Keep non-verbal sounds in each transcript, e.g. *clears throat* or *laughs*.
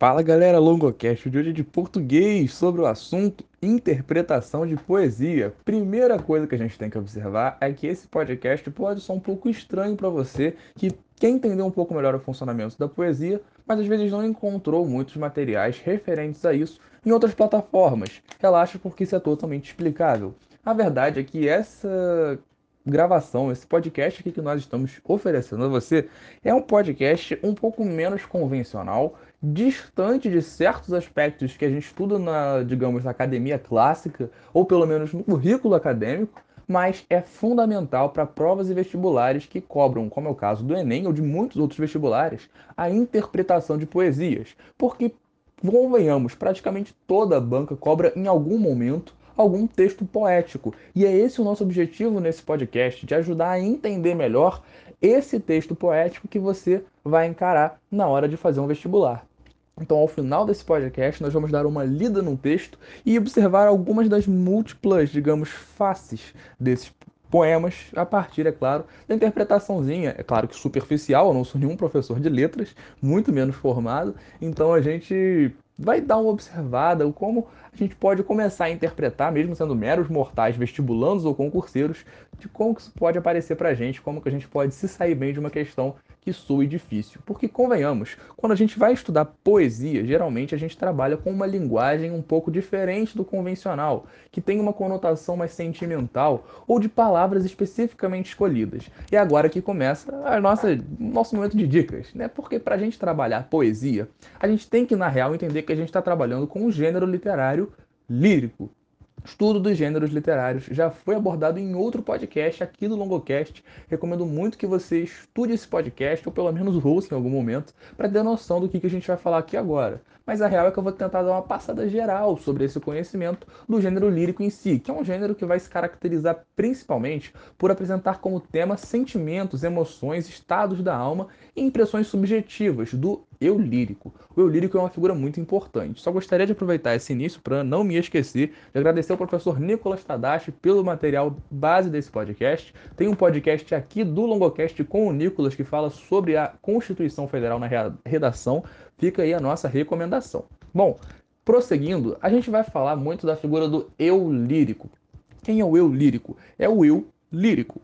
Fala galera, Longocast de hoje é de português sobre o assunto interpretação de poesia. Primeira coisa que a gente tem que observar é que esse podcast pode ser um pouco estranho para você que quer entender um pouco melhor o funcionamento da poesia, mas às vezes não encontrou muitos materiais referentes a isso em outras plataformas. Relaxa porque isso é totalmente explicável. A verdade é que essa gravação, esse podcast aqui que nós estamos oferecendo a você, é um podcast um pouco menos convencional, distante de certos aspectos que a gente estuda na, digamos, na academia clássica, ou pelo menos no currículo acadêmico, mas é fundamental para provas e vestibulares que cobram, como é o caso do Enem ou de muitos outros vestibulares, a interpretação de poesias. Porque, convenhamos, praticamente toda a banca cobra em algum momento algum texto poético. E é esse o nosso objetivo nesse podcast, de ajudar a entender melhor esse texto poético que você vai encarar na hora de fazer um vestibular. Então, ao final desse podcast, nós vamos dar uma lida no texto e observar algumas das múltiplas, digamos, faces desses poemas, a partir, é claro, da interpretaçãozinha. É claro que superficial, eu não sou nenhum professor de letras, muito menos formado, então a gente vai dar uma observada o como a gente pode começar a interpretar, mesmo sendo meros mortais vestibulandos ou concurseiros, de como que isso pode aparecer para a gente, como que a gente pode se sair bem de uma questão que soe difícil. Porque, convenhamos, quando a gente vai estudar poesia, geralmente a gente trabalha com uma linguagem um pouco diferente do convencional, que tem uma conotação mais sentimental ou de palavras especificamente escolhidas. E é agora que começa nossa nosso momento de dicas, né? Porque para a gente trabalhar poesia, a gente tem que, na real, entender que a gente está trabalhando com um gênero literário lírico, estudo dos gêneros literários já foi abordado em outro podcast aqui do Longocast. Recomendo muito que você estude esse podcast, ou pelo menos ouça em algum momento, para ter noção do que, a gente vai falar aqui agora. Mas a real é que eu vou tentar dar uma passada geral sobre esse conhecimento do gênero lírico em si, que é um gênero que vai se caracterizar principalmente por apresentar como tema sentimentos, emoções, estados da alma e impressões subjetivas do eu lírico. O eu lírico é uma figura muito importante. Só gostaria de aproveitar esse início para não me esquecer de agradecer ao professor Nicolas Tadashi pelo material base desse podcast. Tem um podcast aqui do Longocast com o Nicolas que fala sobre a Constituição Federal na redação. Fica aí a nossa recomendação. Bom, prosseguindo, a gente vai falar muito da figura do eu lírico. Quem é o eu lírico? É o eu lírico,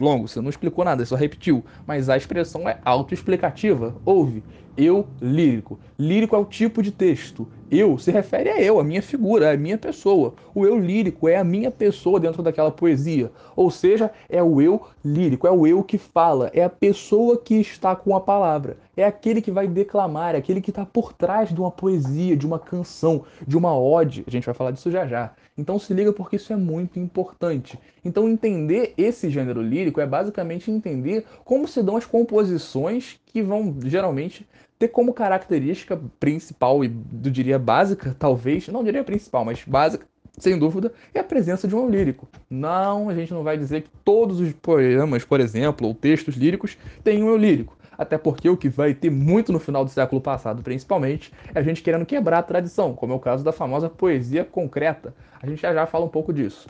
longo, você não explicou nada, só repetiu, mas a expressão é autoexplicativa. Ouve, eu lírico. Lírico é o tipo de texto. Eu se refere a eu, a minha figura, a minha pessoa. O eu lírico é a minha pessoa dentro daquela poesia. Ou seja, é o eu lírico, é o eu que fala, é a pessoa que está com a palavra. É aquele que vai declamar, é aquele que está por trás de uma poesia, de uma canção, de uma ode. A gente vai falar disso já já. Então se liga porque isso é muito importante. Então entender esse gênero lírico é basicamente entender como se dão as composições que vão geralmente ter como característica principal e eu diria básica, talvez, não diria principal, mas básica, sem dúvida, é a presença de um lírico. Não, a gente não vai dizer que todos os poemas, por exemplo, ou textos líricos têm um lírico. Até porque o que vai ter muito no final do século passado, principalmente, é a gente querendo quebrar a tradição, como é o caso da famosa poesia concreta. A gente já já fala um pouco disso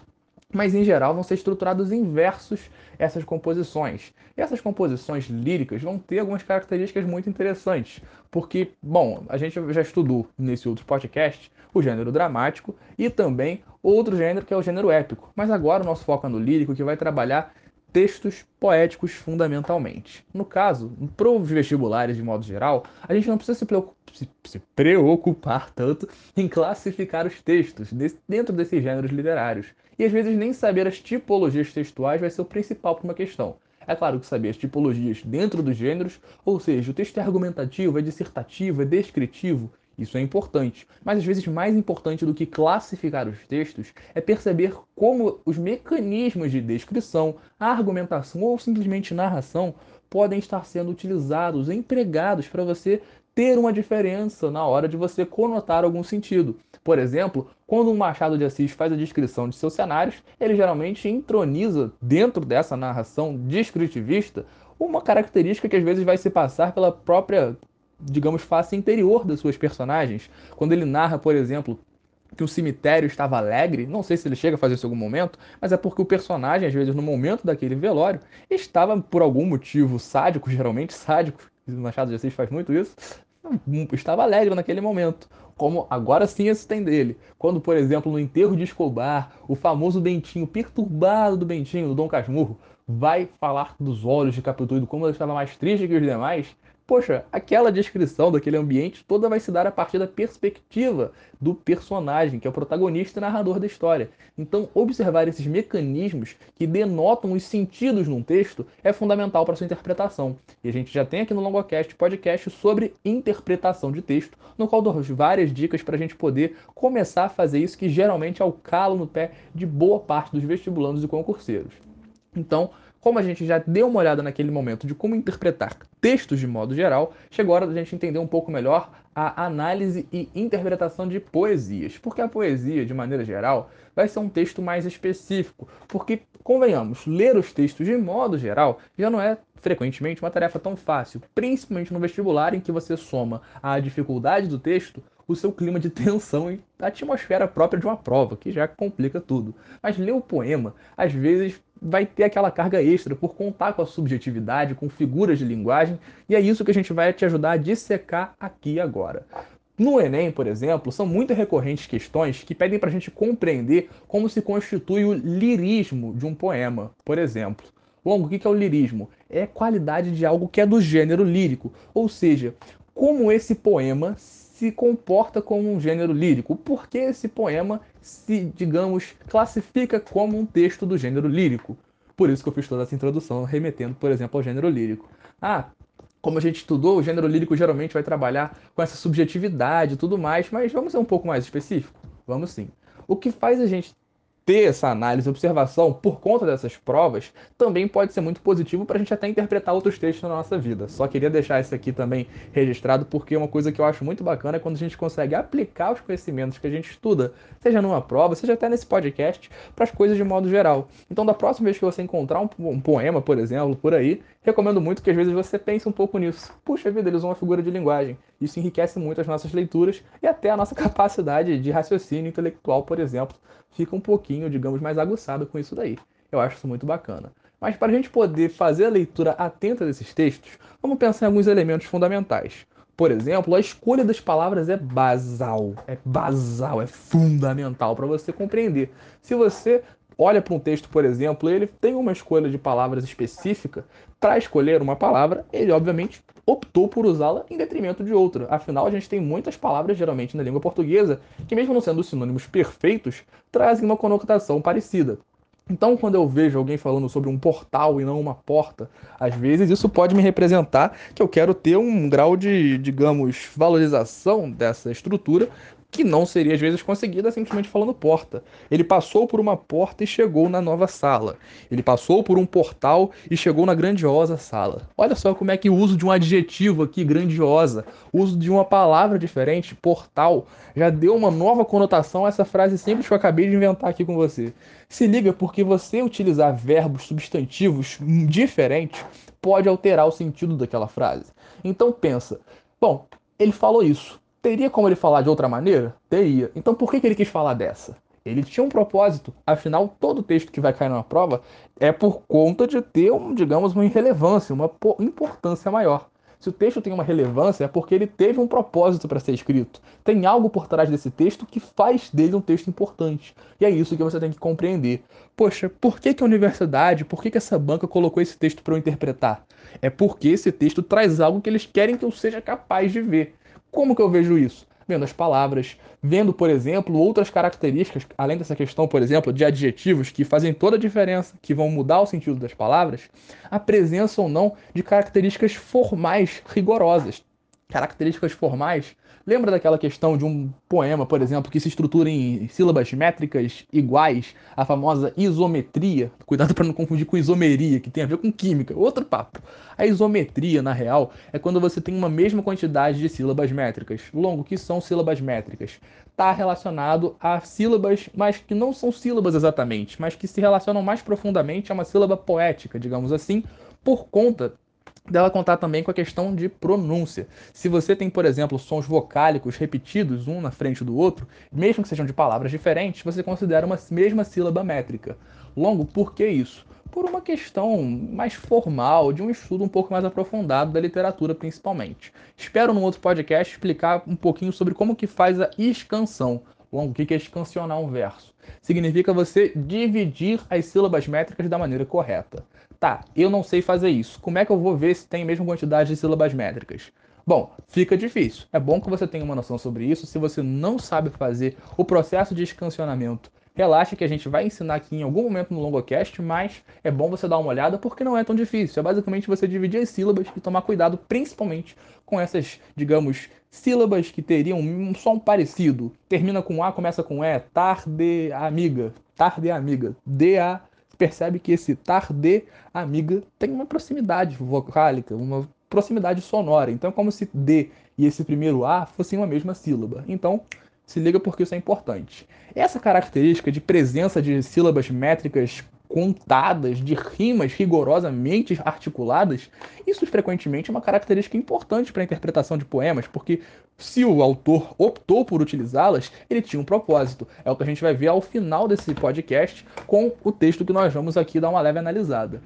mas em geral vão ser estruturados em versos essas composições. E essas composições líricas vão ter algumas características muito interessantes, porque, bom, a gente já estudou nesse outro podcast o gênero dramático e também outro gênero que é o gênero épico. Mas agora o nosso foco é no lírico, que vai trabalhar textos poéticos fundamentalmente. No caso, para os vestibulares de modo geral, a gente não precisa se preocupar, se, preocupar tanto em classificar os textos dentro desses gêneros literários. E às vezes nem saber as tipologias textuais vai ser o principal para uma questão. É claro que saber as tipologias dentro dos gêneros, ou seja, o texto é argumentativo, é dissertativo, é descritivo, isso é importante. Mas às vezes mais importante do que classificar os textos é perceber como os mecanismos de descrição, argumentação ou simplesmente narração podem estar sendo utilizados, empregados para você ter uma diferença na hora de você conotar algum sentido. Por exemplo, quando um Machado de Assis faz a descrição de seus cenários, ele geralmente entroniza dentro dessa narração descritivista uma característica que às vezes vai se passar pela própria, digamos, face interior das suas personagens. Quando ele narra, por exemplo, que o cemitério estava alegre, não sei se ele chega a fazer isso em algum momento, mas é porque o personagem, às vezes, no momento daquele velório, estava por algum motivo sádico, *laughs* geralmente sádico, Machado de Assis faz muito isso, estava alegre naquele momento. Como agora sim esse tem dele. Quando, por exemplo, no enterro de Escobar, o famoso Bentinho, perturbado do Bentinho, do Dom Casmurro, vai falar dos olhos de Capitu e do como ele estava mais triste que os demais, Poxa, aquela descrição daquele ambiente toda vai se dar a partir da perspectiva do personagem, que é o protagonista e narrador da história. Então, observar esses mecanismos que denotam os sentidos num texto é fundamental para sua interpretação. E a gente já tem aqui no Longocast podcast sobre interpretação de texto, no qual dou várias dicas para a gente poder começar a fazer isso, que geralmente é o calo no pé de boa parte dos vestibulandos e concurseiros. Então, como a gente já deu uma olhada naquele momento de como interpretar textos de modo geral, chegou a hora da gente entender um pouco melhor a análise e interpretação de poesias. Porque a poesia, de maneira geral, vai ser um texto mais específico. Porque, convenhamos, ler os textos de modo geral já não é frequentemente uma tarefa tão fácil, principalmente no vestibular em que você soma a dificuldade do texto o seu clima de *laughs* tensão e a atmosfera própria de uma prova, que já complica tudo. Mas ler o poema, às vezes, vai ter aquela carga extra por contar com a subjetividade, com figuras de linguagem, e é isso que a gente vai te ajudar a dissecar aqui agora. No Enem, por exemplo, são muito recorrentes questões que pedem para a gente compreender como se constitui o lirismo de um poema, por exemplo. Longo, o que é o lirismo? É qualidade de algo que é do gênero lírico, ou seja, como esse poema se comporta como um gênero lírico, por que esse poema se, digamos, classifica como um texto do gênero lírico. Por isso que eu fiz toda essa introdução, remetendo, por exemplo, ao gênero lírico. Ah, como a gente estudou, o gênero lírico geralmente vai trabalhar com essa subjetividade e tudo mais, mas vamos ser um pouco mais específico? Vamos sim. O que faz a gente ter essa análise observação por conta dessas provas também pode ser muito positivo para a gente até interpretar outros textos na nossa vida. Só queria deixar isso aqui também registrado porque uma coisa que eu acho muito bacana é quando a gente consegue aplicar os conhecimentos que a gente estuda, seja numa prova, seja até nesse podcast, para as coisas de modo geral. Então, da próxima vez que você encontrar um, um poema, por exemplo, por aí, recomendo muito que às vezes você pense um pouco nisso. Puxa vida, eles usam uma figura de linguagem. Isso enriquece muito as nossas leituras e até a nossa *laughs* capacidade de raciocínio intelectual, por exemplo, fica um pouquinho, digamos, mais aguçado com isso daí. Eu acho isso muito bacana. Mas para a gente poder fazer a leitura atenta desses textos, vamos pensar em alguns elementos fundamentais. Por exemplo, a escolha das palavras é basal, é basal, é fundamental para você compreender. Se você olha para um texto, por exemplo, ele tem uma escolha de palavras específica, para escolher uma palavra, ele obviamente optou por usá-la em detrimento de outra. Afinal, a gente tem muitas palavras, geralmente na língua portuguesa, que, mesmo não sendo sinônimos perfeitos, trazem uma conotação parecida. Então, quando eu vejo alguém falando sobre um portal e não uma porta, às vezes isso pode me representar que eu quero ter um grau de, digamos, valorização dessa estrutura que não seria às vezes conseguida simplesmente falando porta. Ele passou por uma porta e chegou na nova sala. Ele passou por um portal e chegou na grandiosa sala. Olha só como é que o uso de um adjetivo aqui, grandiosa, o uso de uma palavra diferente, portal, já deu uma nova conotação a essa frase simples que eu acabei de inventar aqui com você. Se liga porque você utilizar verbos substantivos diferentes pode alterar o sentido daquela frase. Então pensa, bom, ele falou isso. Teria como ele falar de outra maneira? Teria. Então por que, que ele quis falar dessa? Ele tinha um propósito. Afinal, todo texto que vai cair numa prova é por conta de ter, um, digamos, uma irrelevância, uma importância maior. Se o texto tem uma relevância, é porque ele teve um propósito para ser escrito. Tem algo por trás desse texto que faz dele um texto importante. E é isso que você tem que compreender. Poxa, por que, que a universidade, por que, que essa banca colocou esse texto para eu interpretar? É porque esse texto traz algo que eles querem que eu seja capaz de ver. Como que eu vejo isso? Vendo as palavras, vendo, por exemplo, outras características, além dessa questão, por exemplo, de adjetivos que fazem toda a diferença, que vão mudar o sentido das palavras, a presença ou não de características formais rigorosas. Características formais Lembra daquela questão de um poema, por exemplo, que se estrutura em sílabas métricas iguais, a famosa isometria? Cuidado para não confundir com isomeria, que tem a ver com química, outro papo. A isometria, na real, é quando você tem uma mesma quantidade de sílabas métricas. Longo, que são sílabas métricas? Está relacionado a sílabas, mas que não são sílabas exatamente, mas que se relacionam mais profundamente a uma sílaba poética, digamos assim, por conta dela contar também com a questão de pronúncia. Se você tem, por exemplo, sons vocálicos repetidos um na frente do outro, mesmo que sejam de palavras diferentes, você considera uma mesma sílaba métrica. Longo, por que isso? por uma questão mais formal, de um estudo um pouco mais aprofundado da literatura principalmente. Espero num outro podcast explicar um pouquinho sobre como que faz a escansão. Bom, o que é escansionar um verso? Significa você dividir as sílabas métricas da maneira correta. Tá, eu não sei fazer isso. Como é que eu vou ver se tem a mesma quantidade de sílabas métricas? Bom, fica difícil. É bom que você tenha uma noção sobre isso. Se você não sabe fazer o processo de escansionamento Relaxa que a gente vai ensinar aqui em algum momento no longocast, mas é bom você dar uma olhada porque não é tão difícil. É basicamente você dividir as sílabas e tomar cuidado principalmente com essas, digamos, sílabas que teriam um som parecido. Termina com A, começa com E, tarde amiga, tarde amiga, D-A. Percebe que esse tarde amiga tem uma proximidade vocálica, uma proximidade sonora. Então é como se D e esse primeiro A fossem uma mesma sílaba. Então, se liga porque isso é importante. Essa característica de presença de sílabas métricas contadas, de rimas rigorosamente articuladas, isso frequentemente é uma característica importante para a interpretação de poemas, porque se o autor optou por utilizá-las, ele tinha um propósito. É o que a gente vai ver ao final desse podcast com o texto que nós vamos aqui dar uma leve analisada.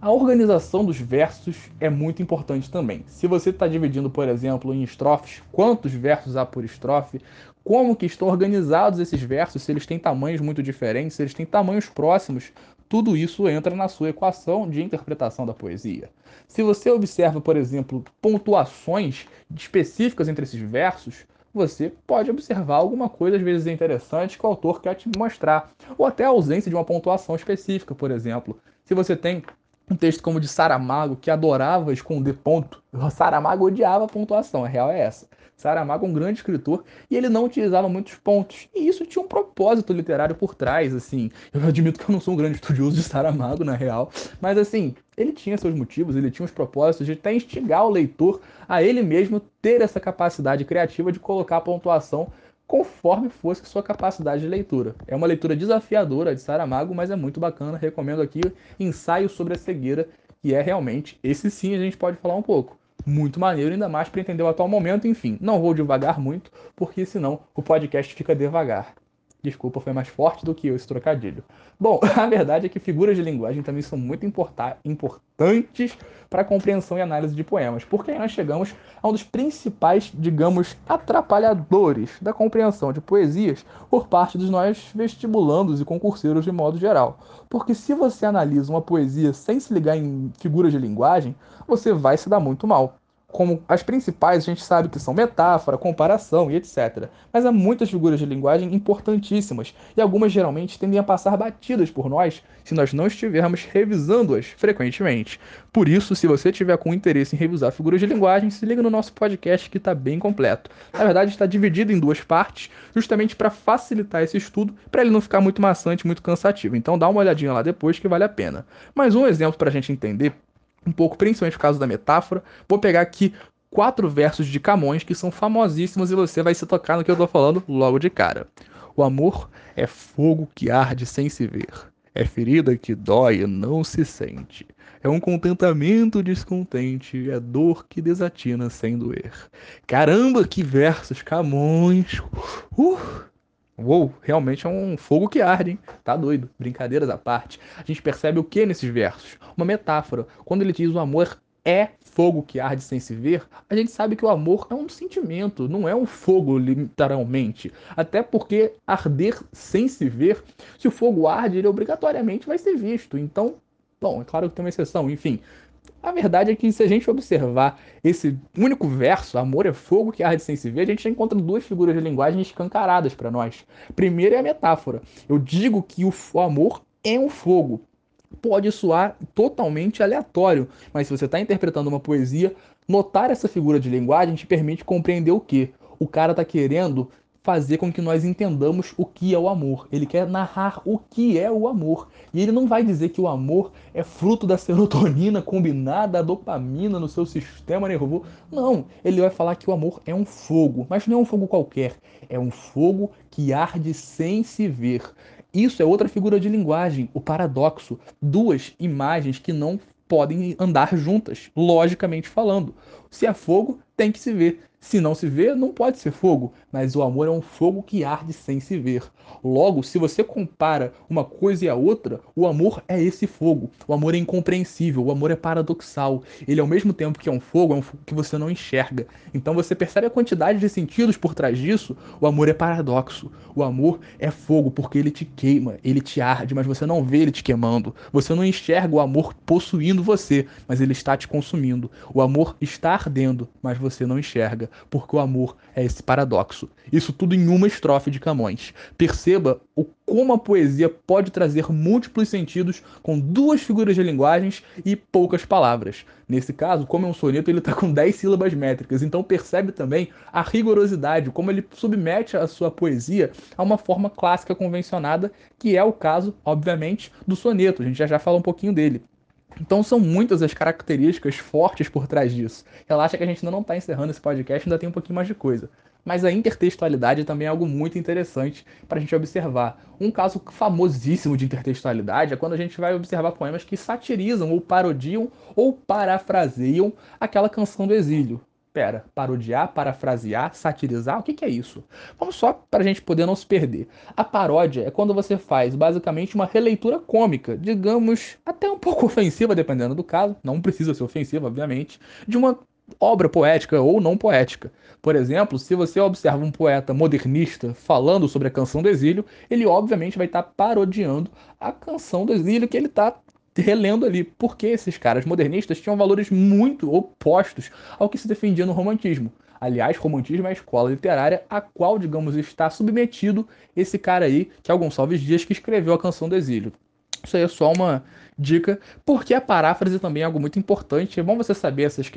A organização dos versos é muito importante também. Se você está dividindo, por exemplo, em estrofes, quantos versos há por estrofe, como que estão organizados esses versos, se eles têm tamanhos muito diferentes, se eles têm tamanhos próximos, tudo isso entra na sua equação de interpretação da poesia. Se você observa, por exemplo, pontuações específicas entre esses versos, você pode observar alguma coisa às vezes interessante que o autor quer te mostrar, ou até a ausência de uma pontuação específica, por exemplo. Se você tem um texto como o de Saramago, que adorava esconder ponto. Saramago odiava a pontuação, a real é essa. Saramago é um grande escritor e ele não utilizava muitos pontos. E isso tinha um propósito literário por trás, assim. Eu admito que eu não sou um grande estudioso de Saramago, na real, mas assim, ele tinha seus motivos, ele tinha os propósitos de até instigar o leitor a ele mesmo ter essa capacidade criativa de colocar a pontuação conforme fosse sua capacidade de leitura. É uma leitura desafiadora de Saramago, mas é muito bacana. Recomendo aqui Ensaio sobre a Cegueira, que é realmente, esse sim a gente pode falar um pouco. Muito maneiro, ainda mais para entender o atual momento. Enfim, não vou devagar muito, porque senão o podcast fica devagar. Desculpa, foi mais forte do que eu esse trocadilho. Bom, *laughs* a verdade é que figuras de linguagem também são muito importantes para a compreensão e análise de poemas, porque aí nós chegamos a um dos principais, digamos, atrapalhadores da compreensão de poesias por parte dos nós vestibulandos e concurseiros de modo geral. Porque se você analisa uma poesia sem se ligar em figuras de linguagem, você vai se dar muito mal como as principais a gente sabe que são metáfora, comparação e etc. Mas há muitas figuras de linguagem importantíssimas e algumas geralmente tendem a passar batidas por nós se nós não estivermos revisando-as frequentemente. Por isso, se você tiver com interesse em revisar figuras de linguagem, se liga no nosso podcast que está bem completo. Na verdade, está dividido em duas partes, justamente para facilitar esse estudo, para ele não ficar muito maçante, muito cansativo. Então dá uma olhadinha lá depois que vale a pena. Mais um exemplo para a gente entender um pouco, principalmente por causa da metáfora. Vou pegar aqui quatro versos de Camões que são famosíssimos e você vai se tocar no que eu tô falando logo de cara. O amor é fogo que arde sem se ver. É ferida que dói e não se sente. É um contentamento descontente, é dor que desatina sem doer. Caramba, que versos, Camões! Uh! Uou, realmente é um fogo que arde, hein? Tá doido. Brincadeiras à parte. A gente percebe o que nesses versos? Uma metáfora. Quando ele diz o amor é fogo que arde sem se ver, a gente sabe que o amor é um sentimento, não é um fogo literalmente. Até porque arder sem se ver, se o fogo arde, ele obrigatoriamente vai ser visto. Então, bom, é claro que tem uma exceção, enfim. A verdade é que se a gente observar esse único verso, amor é fogo que arde sem se ver, a gente já encontra duas figuras de linguagem escancaradas para nós. Primeiro é a metáfora. Eu digo que o amor é um fogo. Pode soar totalmente aleatório, mas se você está interpretando uma poesia, notar essa figura de linguagem te permite compreender o que? O cara está querendo fazer com que nós entendamos o que é o amor. Ele quer narrar o que é o amor. E ele não vai dizer que o amor é fruto da serotonina *laughs* combinada à dopamina no seu sistema nervoso. Não, ele vai falar que o amor é um fogo, mas não é um fogo qualquer, é um fogo que arde sem se ver. Isso é outra figura de linguagem, o paradoxo. Duas imagens que não podem andar juntas, logicamente falando. Se é fogo, tem que se ver. Se não se vê, não pode ser fogo, mas o amor é um fogo que arde sem se ver. Logo, se você compara uma coisa e a outra, o amor é esse fogo. O amor é incompreensível, o amor é paradoxal. Ele, ao mesmo tempo que é um fogo, é um fogo que você não enxerga. Então você percebe a quantidade de sentidos por trás disso. O amor é paradoxo. O amor é fogo porque ele te queima, ele te arde, mas você não vê ele te queimando. Você não enxerga o amor possuindo você, mas ele está te consumindo. O amor está ardendo, mas você não enxerga porque o amor é esse paradoxo. Isso tudo em uma estrofe de Camões. Perceba o como a poesia pode trazer múltiplos sentidos com duas figuras de linguagens e poucas palavras. Nesse caso, como é um soneto, ele está com 10 sílabas métricas, então percebe também a rigorosidade, como ele submete a sua poesia a uma forma clássica convencionada, que é o caso, obviamente, do soneto. A gente já já fala um pouquinho dele. Então são muitas as características fortes por trás disso. Relaxa que a gente ainda não está encerrando esse podcast, ainda tem um pouquinho mais de coisa. Mas a intertextualidade também é algo muito interessante para a gente observar. Um caso famosíssimo de intertextualidade é quando a gente vai observar poemas que satirizam ou parodiam ou parafraseiam aquela canção do exílio. Pera, parodiar, parafrasear, satirizar, o que, que é isso? Vamos só para a gente poder não se perder. A paródia é quando você faz basicamente uma releitura cômica, digamos, até um pouco *laughs* ofensiva, dependendo do caso, não precisa ser ofensiva, obviamente, de uma obra poética ou não poética. Por exemplo, se você observa um poeta modernista falando sobre a canção do exílio, ele obviamente vai estar parodiando a canção do exílio que ele está relendo ali, porque esses caras modernistas tinham valores muito opostos ao que se defendia no romantismo. Aliás, romantismo é a escola literária a qual, digamos, está submetido esse cara aí, que é o Gonçalves Dias, que escreveu a Canção do Exílio. Isso aí é só uma dica, porque a paráfrase também é algo muito importante. É bom você saber essas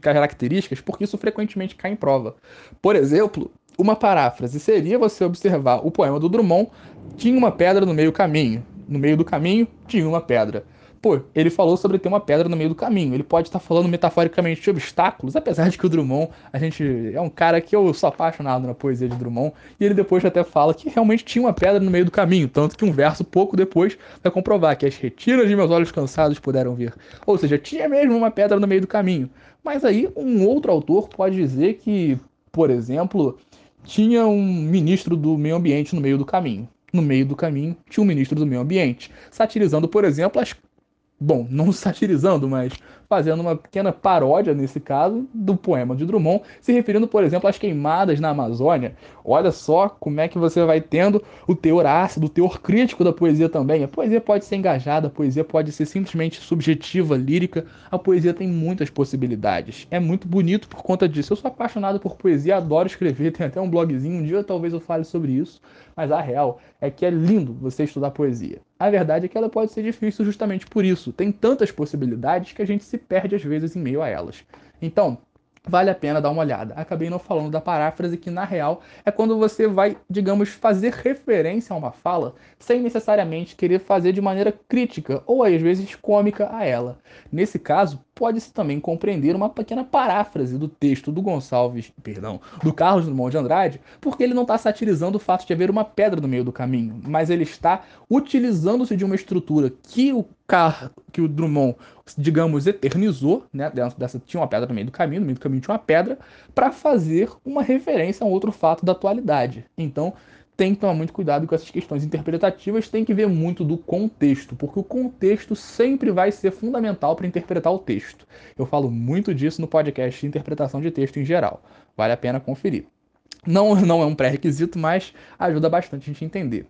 características, porque isso frequentemente cai em prova. Por exemplo, uma paráfrase seria você observar o poema do Drummond, tinha uma pedra no meio do caminho. No meio do caminho tinha uma pedra. Pô, ele falou sobre ter uma pedra no meio do caminho. Ele pode estar falando metaforicamente de obstáculos, apesar de que o Drummond, a gente é um cara que eu sou apaixonado na poesia de Drummond, e ele depois até fala que realmente tinha uma pedra no meio do caminho, tanto que um verso pouco depois vai comprovar que as retinas de meus olhos cansados puderam ver. Ou seja, tinha mesmo uma pedra no meio do caminho. Mas aí um outro autor pode dizer que, por exemplo, tinha um ministro do meio ambiente no meio do caminho. No meio do caminho tinha um ministro do meio ambiente, satirizando, por exemplo, as bom, não satirizando, mas fazendo uma pequena paródia, nesse caso, do poema de Drummond, se referindo, por exemplo, às queimadas na Amazônia. Olha só como é que você vai tendo o teor ácido, o teor crítico da poesia também. A poesia pode ser engajada, a poesia pode ser simplesmente subjetiva, lírica. A poesia tem muitas possibilidades. É muito bonito por conta disso. Eu sou apaixonado por poesia, adoro escrever, *laughs* tem até um blogzinho, um dia talvez eu fale sobre isso. Mas a real é que é lindo você estudar poesia. A verdade é que ela pode ser difícil justamente por isso. Tem tantas possibilidades que a gente se perde às vezes em meio a elas. Então, vale a pena dar uma olhada. Acabei não falando da paráfrase, que na real é quando você vai, digamos, fazer referência a uma fala sem necessariamente querer fazer de maneira crítica ou às vezes cômica a ela. Nesse caso, pode-se também compreender uma pequena paráfrase do texto do Gonçalves, perdão, do Carlos Drummond de Andrade, porque ele não está satirizando o fato de haver uma pedra no meio do caminho, mas ele está utilizando-se de uma estrutura que o Car que o Drummond, digamos, eternizou, né? Dentro dessa tinha uma pedra no meio do caminho, no meio do caminho tinha uma pedra, para fazer uma referência a um outro fato da atualidade. Então, tem que tomar muito cuidado com essas questões interpretativas, tem que ver muito do contexto, porque o contexto sempre vai ser fundamental para interpretar o texto. Eu falo muito disso no podcast de interpretação de texto em geral. Vale a pena conferir. Não, não é um pré-requisito, mas ajuda bastante a gente entender.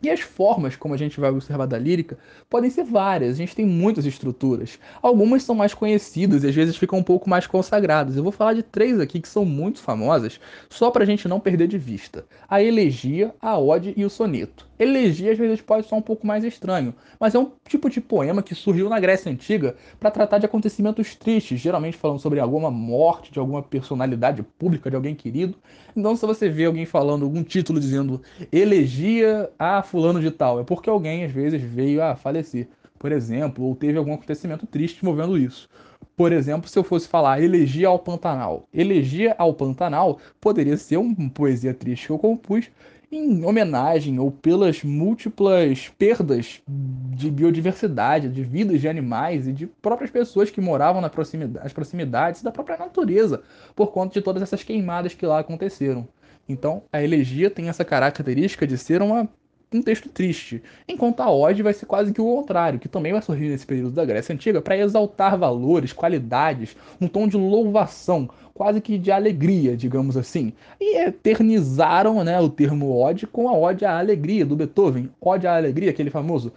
E as formas como a gente vai observar da lírica podem ser várias, a gente tem muitas estruturas. Algumas são mais conhecidas e às vezes ficam um pouco mais consagradas. Eu vou falar de três aqui que são muito famosas, só para a gente não perder de vista: a elegia, a ode e o soneto. Elegia às vezes pode soar um pouco mais estranho, mas é um tipo de poema que surgiu na Grécia Antiga para tratar de acontecimentos tristes, geralmente falando sobre alguma morte de alguma personalidade pública, de alguém querido. Então, se você vê alguém falando algum título dizendo elegia a fulano de tal, é porque alguém às vezes veio a falecer, por exemplo, ou teve algum acontecimento triste envolvendo isso. Por exemplo, se eu fosse falar elegia ao Pantanal. Elegia ao Pantanal poderia ser uma poesia triste que eu compus em homenagem ou pelas múltiplas perdas de biodiversidade, de vidas de animais e de próprias pessoas que moravam nas proximidades, proximidades da própria natureza, por conta de todas essas queimadas que lá aconteceram. Então, a elegia tem essa característica de ser uma um texto triste, enquanto a ode vai ser quase que o contrário, que também vai surgir nesse período da Grécia Antiga para exaltar valores, qualidades, um tom de louvação, quase que de alegria, digamos assim. E eternizaram né, o termo ode com a ode à alegria do Beethoven, ode à alegria, aquele famoso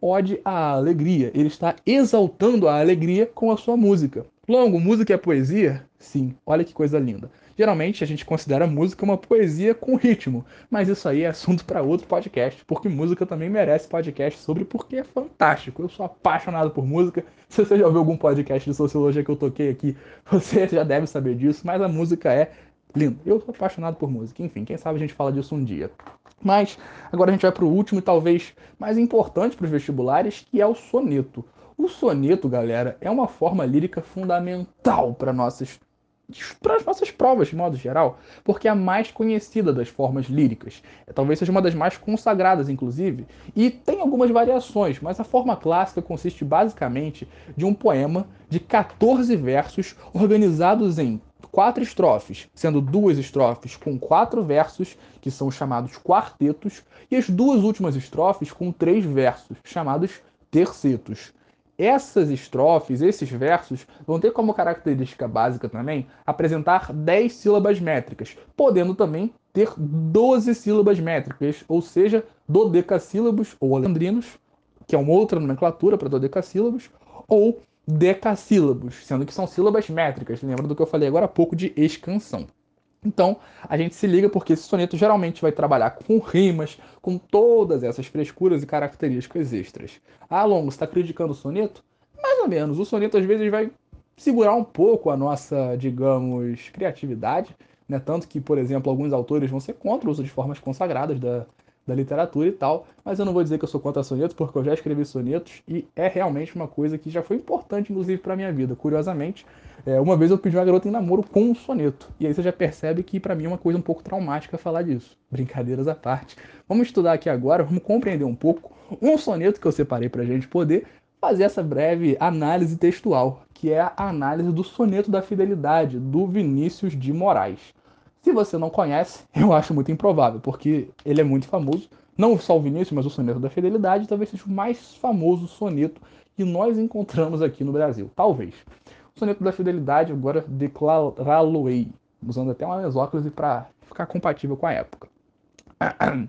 ode à alegria. Ele está exaltando a alegria com a sua música. Longo, música é poesia? Sim, olha que coisa linda. Geralmente a gente considera música uma poesia com ritmo, mas isso aí é assunto para outro podcast, porque música também merece podcast sobre porque é fantástico. Eu sou apaixonado por música. Se você já ouviu algum podcast de sociologia que eu toquei aqui, *laughs* você já deve saber disso, mas a música é linda. Eu sou apaixonado por música. Enfim, quem sabe a gente fala disso um dia. Mas agora a gente vai para o último e talvez mais importante para os vestibulares, que é o soneto. O soneto, galera, é uma forma lírica fundamental para nossas para as nossas provas, de modo geral, porque é a mais conhecida das formas líricas. É, talvez seja uma das mais consagradas, inclusive, e tem algumas variações, mas a forma clássica consiste basicamente de um poema de 14 versos organizados em quatro estrofes, sendo duas estrofes com quatro versos, que são chamados quartetos, e as duas últimas estrofes com três versos, chamados tercetos essas estrofes, esses versos, vão ter como característica básica também apresentar 10 sílabas métricas, podendo também ter 12 sílabas métricas, ou seja, dodecassílabos ou alexandrinos, que é uma outra nomenclatura para dodecassílabos, ou decassílabos, sendo que são sílabas métricas. Lembra do que eu falei agora há pouco de escansão. Então, a gente se liga porque esse soneto geralmente vai trabalhar com rimas, com todas essas frescuras e características extras. Ah, Longo, está criticando o soneto? Mais ou menos. O soneto às vezes vai segurar um pouco a nossa, digamos, criatividade, né? Tanto que, por exemplo, alguns autores vão ser contra o uso de formas consagradas da, da literatura e tal, mas eu não vou dizer que eu sou contra sonetos, porque eu já escrevi sonetos e é realmente uma coisa que já foi importante, inclusive, para minha vida. Curiosamente, é, uma vez eu pedi uma garota em namoro com um soneto, e aí você já percebe que para mim é uma coisa um pouco traumática falar disso. Brincadeiras à parte. Vamos estudar aqui agora, vamos compreender um pouco um soneto que eu separei para a gente poder fazer essa breve análise textual, que é a análise do soneto da fidelidade do Vinícius de Moraes. Se você não conhece, *laughs* eu acho muito improvável, porque ele é muito famoso. Não só o Vinícius, mas o soneto da fidelidade talvez seja o mais famoso soneto que nós encontramos aqui no Brasil. Talvez. O soneto da fidelidade, agora declará-lo-ei, usando até uma mesóclise para ficar compatível com a época. *clears throat*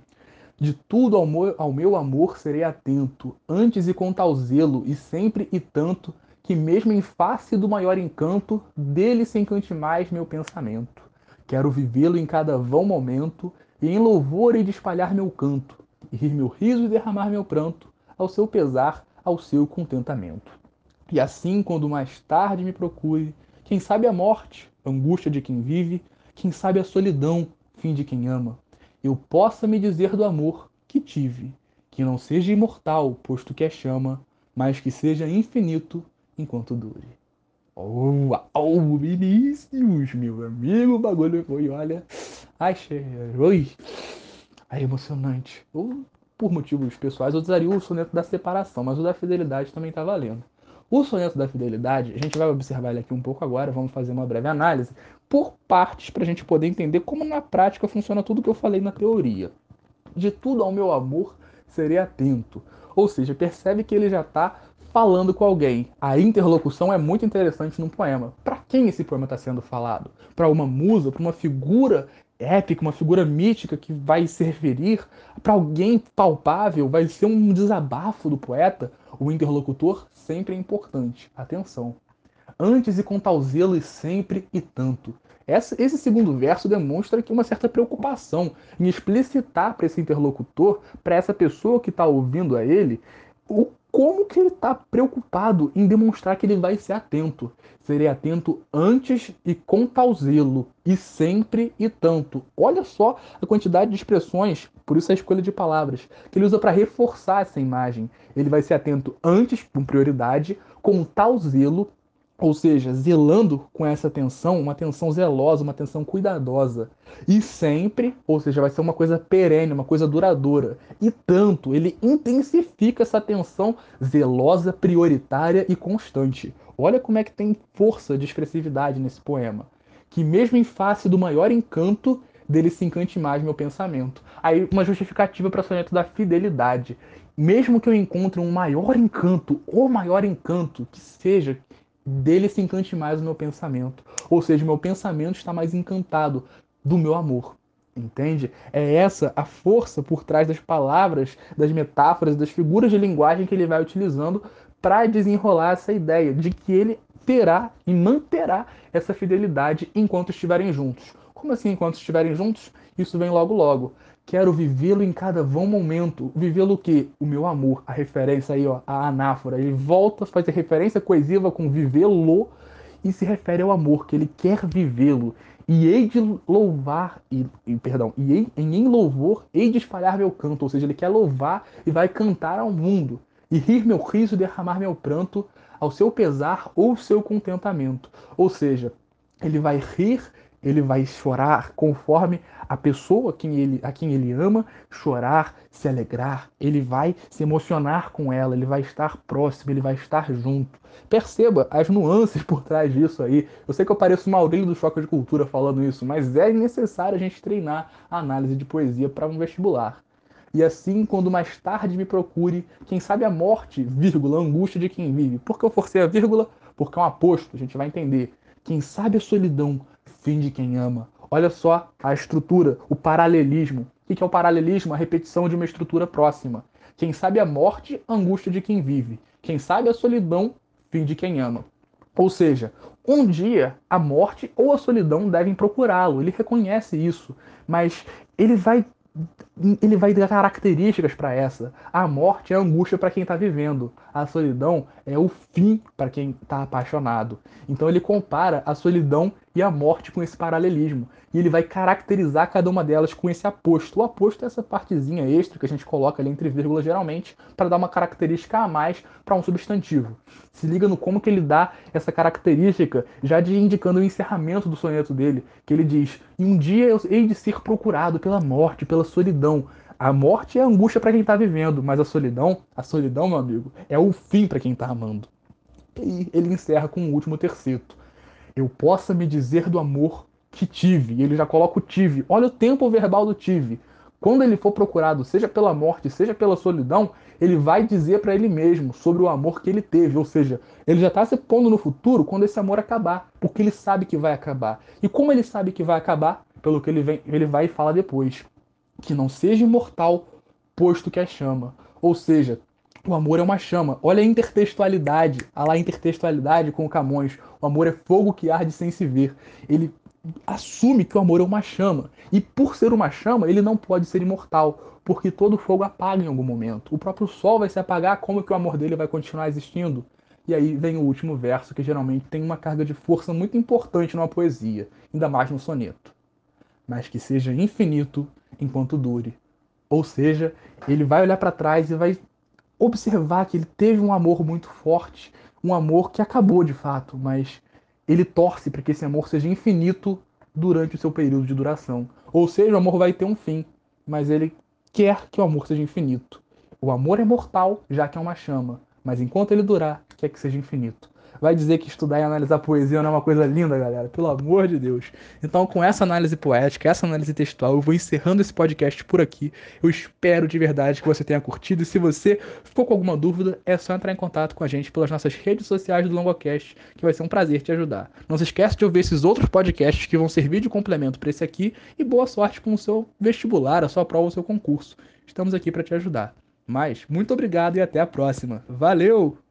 De tudo ao, ao meu amor serei atento, antes e com tal zelo, e sempre e tanto, que mesmo em face do maior encanto, dele se encante mais meu pensamento. Quero vivê-lo em cada vão momento, e em louvor e de espalhar meu canto, e rir meu riso e derramar meu pranto, ao seu pesar, ao seu contentamento. E assim, quando mais tarde me procure, quem sabe a morte, angústia de quem vive, quem sabe a solidão, fim de quem ama, eu possa me dizer do amor que tive, que não seja imortal, posto que é chama, mas que seja infinito enquanto dure. Oh, oh, Vinícius, meu amigo, o bagulho foi, olha. Ai, oi. Ai, emocionante. Ou, por motivos pessoais, eu usaria o soneto da separação, mas o da fidelidade também tá valendo. O soneto da fidelidade, a gente vai observar ele aqui um pouco agora, vamos fazer uma breve análise, por partes, para a gente poder entender como na prática funciona tudo que eu falei na teoria. De tudo ao meu amor, serei atento. Ou seja, percebe que ele já está falando com alguém. A interlocução é muito interessante num poema. Para quem esse poema está sendo falado? Para uma musa, para uma figura épica, uma figura mítica que vai se referir para alguém palpável, vai ser um desabafo do poeta. O interlocutor sempre é importante. Atenção. Antes e com tal zelo e sempre e tanto. Esse segundo verso demonstra que uma certa preocupação em explicitar para esse interlocutor, para essa pessoa que está ouvindo a ele, o como que ele está preocupado em demonstrar que ele vai ser atento? Serei atento antes e com tal zelo, e sempre e tanto. Olha só a quantidade de expressões, por isso a escolha de palavras, que ele usa para reforçar essa imagem. Ele vai ser atento antes, com prioridade, com tal zelo, ou seja, zelando com essa atenção, uma atenção zelosa, uma atenção cuidadosa. E sempre, ou seja, vai ser uma coisa perene, uma coisa duradoura. E tanto, ele intensifica essa atenção zelosa, prioritária e constante. Olha como é que tem força de expressividade nesse poema. Que mesmo em face do maior encanto, dele se encante mais meu pensamento. Aí uma justificativa para o soneto da fidelidade. Mesmo que eu encontre um maior encanto, ou maior encanto que seja, dele se encante mais o meu pensamento. Ou seja, meu pensamento está mais encantado do meu amor. Entende? É essa a força por trás das palavras, das metáforas, das figuras de linguagem que ele vai utilizando para desenrolar essa ideia de que ele terá e manterá essa fidelidade enquanto estiverem juntos. Como assim enquanto estiverem juntos? Isso vem logo logo. Quero vivê-lo em cada vão momento. Vivê-lo o quê? O meu amor. A referência aí, ó, a anáfora. Ele volta a fazer referência coesiva com vivê-lo e se refere ao amor, que ele quer vivê-lo. E hei de louvar, e, e perdão, e hei, em, louvor hei de espalhar meu canto. Ou seja, ele quer louvar e vai cantar ao mundo. E rir meu riso, derramar meu pranto, ao seu pesar ou seu contentamento. Ou seja, ele vai rir ele vai chorar conforme a pessoa a quem, ele, a quem ele ama chorar, se alegrar, ele vai se emocionar com ela, ele vai estar próximo, ele vai estar junto. Perceba as nuances por trás disso aí. Eu sei que eu pareço Maurílio do Choque de Cultura falando isso, mas é necessário a gente treinar a análise de poesia para um vestibular. E assim, quando mais tarde me procure, quem sabe a morte, vírgula, a angústia de quem vive. Por que eu forcei a vírgula? Porque é um aposto, a gente vai entender. Quem sabe a solidão, fim de quem ama. Olha só a estrutura, o paralelismo. O que é o paralelismo? A repetição de uma estrutura próxima. Quem sabe a morte, angústia de quem vive. Quem sabe a solidão, fim de quem ama. Ou seja, um dia a morte ou a solidão devem procurá-lo. Ele reconhece isso, mas ele vai ele vai dar características para essa. A morte é a angústia para quem está vivendo. A solidão é o fim para quem está apaixonado. Então ele compara a solidão e a morte com esse paralelismo. E ele vai caracterizar cada uma delas com esse aposto. O aposto é essa partezinha extra que a gente coloca ali entre vírgulas geralmente para dar uma característica a mais para um substantivo. Se liga no como que ele dá essa característica, já de indicando o encerramento do soneto dele, que ele diz: "E um dia eu hei de ser procurado pela morte, pela solidão, a morte é a angústia para quem está vivendo, mas a solidão, a solidão, meu amigo, é o fim para quem está amando. E ele encerra com o um último terceto. Eu possa me dizer do amor que tive. E ele já coloca o tive. Olha o tempo verbal do tive. Quando ele for procurado, seja pela morte, seja pela solidão, ele vai dizer para ele mesmo sobre o amor que ele teve. Ou seja, ele já está se pondo no futuro quando esse amor acabar, porque ele sabe que vai acabar. E como ele sabe que vai acabar, pelo que ele, vem, ele vai e fala depois que não seja imortal, posto que a chama. Ou seja, o amor é uma chama. Olha a intertextualidade, a lá intertextualidade com o Camões. O amor é fogo que arde sem se ver. Ele assume que o amor é uma chama. E por ser uma chama, ele não pode ser imortal, porque todo fogo apaga em algum momento. O próprio sol vai se apagar, como que o amor dele vai continuar existindo? E aí vem o último verso, que geralmente tem uma carga de força muito importante numa poesia, ainda mais no soneto. Mas que seja infinito enquanto dure. Ou seja, ele vai olhar para trás e vai observar que ele teve um amor muito forte, um amor que acabou de fato, mas ele torce para que esse amor seja infinito durante o seu período de duração. Ou seja, o amor vai ter um fim, mas ele quer que o amor seja infinito. O amor é mortal, já que é uma chama, mas enquanto ele durar, quer que seja infinito vai dizer que estudar e analisar poesia não é uma coisa linda, galera. Pelo amor de Deus. Então, com essa análise poética, essa análise textual, eu vou encerrando esse podcast por aqui. Eu espero de verdade que você tenha curtido. E se você ficou com alguma dúvida, é só entrar em contato com a gente pelas nossas redes sociais do Longocast, que vai ser um prazer te ajudar. Não se esqueça de ouvir esses outros podcasts que vão servir de complemento para esse aqui. E boa sorte com o seu vestibular, a sua prova, o seu concurso. Estamos aqui para te ajudar. Mas, muito obrigado e até a próxima. Valeu!